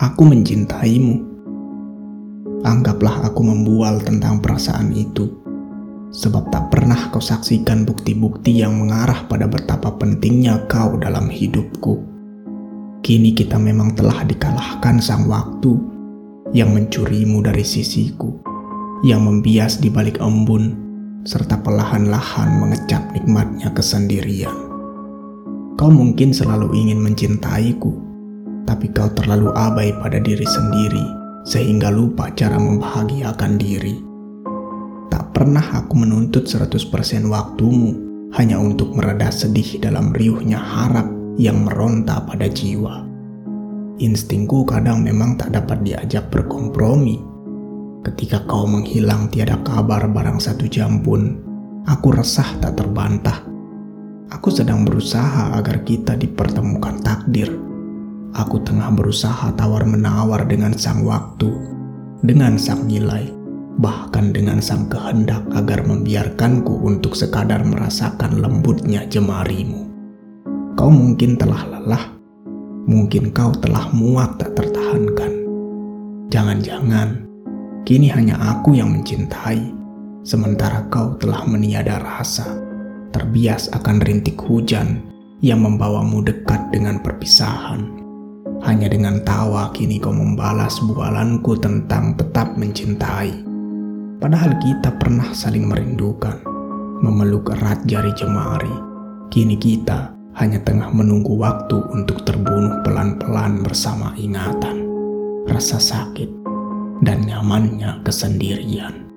Aku mencintaimu. Anggaplah aku membual tentang perasaan itu, sebab tak pernah kau saksikan bukti-bukti yang mengarah pada betapa pentingnya kau dalam hidupku. Kini kita memang telah dikalahkan sang waktu yang mencurimu dari sisiku, yang membias di balik embun, serta perlahan-lahan mengecap nikmatnya kesendirian. Kau mungkin selalu ingin mencintaiku, tapi kau terlalu abai pada diri sendiri sehingga lupa cara membahagiakan diri. Tak pernah aku menuntut 100% waktumu hanya untuk mereda sedih dalam riuhnya harap yang meronta pada jiwa. Instingku kadang memang tak dapat diajak berkompromi. Ketika kau menghilang tiada kabar barang satu jam pun, aku resah tak terbantah. Aku sedang berusaha agar kita dipertemukan takdir Aku tengah berusaha tawar-menawar dengan sang waktu, dengan sang nilai, bahkan dengan sang kehendak agar membiarkanku untuk sekadar merasakan lembutnya jemarimu. Kau mungkin telah lelah, mungkin kau telah muak tak tertahankan. Jangan-jangan, kini hanya aku yang mencintai, sementara kau telah meniada rasa, terbias akan rintik hujan yang membawamu dekat dengan perpisahan. Hanya dengan tawa kini kau membalas bualanku tentang tetap mencintai. Padahal kita pernah saling merindukan, memeluk erat jari jemari. Kini kita hanya tengah menunggu waktu untuk terbunuh pelan-pelan bersama ingatan, rasa sakit, dan nyamannya kesendirian.